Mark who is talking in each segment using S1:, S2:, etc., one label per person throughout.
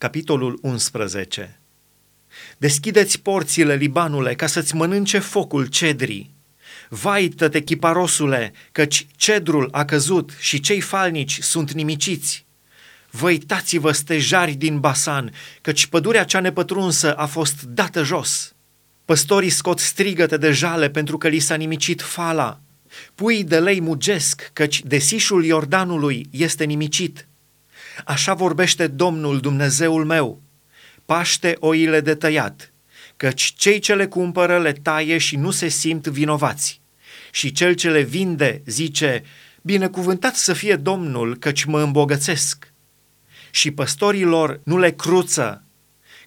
S1: Capitolul 11 Deschideți porțile, Libanule, ca să-ți mănânce focul cedrii. Vaită-te, chiparosule, căci cedrul a căzut și cei falnici sunt nimiciți. Văitați-vă stejari din Basan, căci pădurea cea nepătrunsă a fost dată jos. Păstorii scot strigăte de jale pentru că li s-a nimicit fala. Pui de lei mugesc, căci desișul Iordanului este nimicit. Așa vorbește Domnul Dumnezeul meu. Paște oile de tăiat, căci cei ce le cumpără le taie și nu se simt vinovați. Și cel ce le vinde zice, binecuvântat să fie Domnul, căci mă îmbogățesc. Și păstorii lor nu le cruță,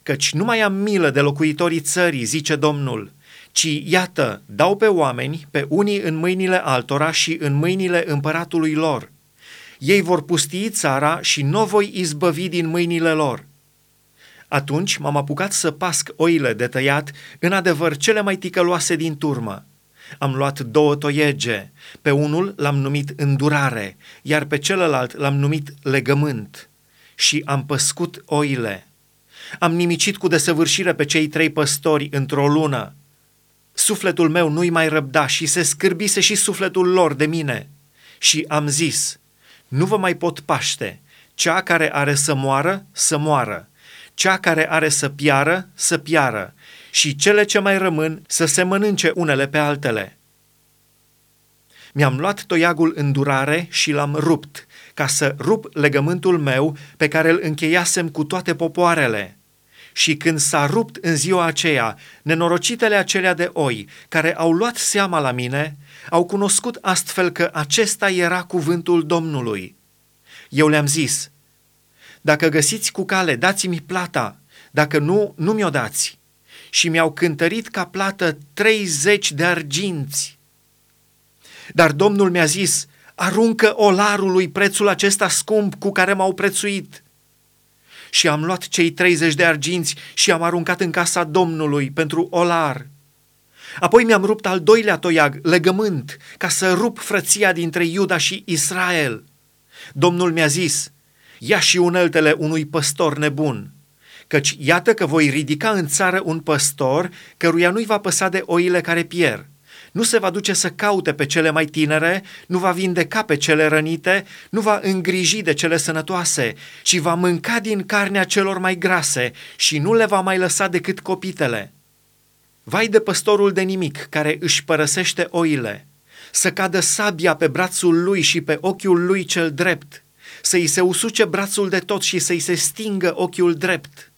S1: căci nu mai am milă de locuitorii țării, zice Domnul, ci iată, dau pe oameni, pe unii în mâinile altora și în mâinile împăratului lor. Ei vor pustii țara și nu voi izbăvi din mâinile lor. Atunci m-am apucat să pasc oile de tăiat, în adevăr cele mai ticăloase din turmă. Am luat două toiege, pe unul l-am numit îndurare, iar pe celălalt l-am numit legământ. Și am păscut oile. Am nimicit cu desăvârșire pe cei trei păstori într-o lună. Sufletul meu nu-i mai răbda și se scârbise și sufletul lor de mine. Și am zis, nu vă mai pot paște, cea care are să moară, să moară, cea care are să piară, să piară, și cele ce mai rămân să se mănânce unele pe altele. Mi-am luat toiagul în durare și l-am rupt, ca să rup legământul meu pe care îl încheiasem cu toate popoarele. Și când s-a rupt în ziua aceea, nenorocitele acelea de oi, care au luat seama la mine, au cunoscut astfel că acesta era cuvântul Domnului. Eu le-am zis, dacă găsiți cu cale, dați-mi plata, dacă nu, nu mi-o dați. Și mi-au cântărit ca plată 30 de arginți. Dar Domnul mi-a zis, aruncă olarului prețul acesta scump cu care m-au prețuit. Și am luat cei 30 de arginți și am aruncat în casa Domnului pentru olar. Apoi mi-am rupt al doilea toiag, legământ, ca să rup frăția dintre Iuda și Israel. Domnul mi-a zis, ia și uneltele unui păstor nebun, căci iată că voi ridica în țară un păstor căruia nu-i va păsa de oile care pierd nu se va duce să caute pe cele mai tinere, nu va vindeca pe cele rănite, nu va îngriji de cele sănătoase, ci va mânca din carnea celor mai grase și nu le va mai lăsa decât copitele. Vai de păstorul de nimic care își părăsește oile, să cadă sabia pe brațul lui și pe ochiul lui cel drept, să-i se usuce brațul de tot și să-i se stingă ochiul drept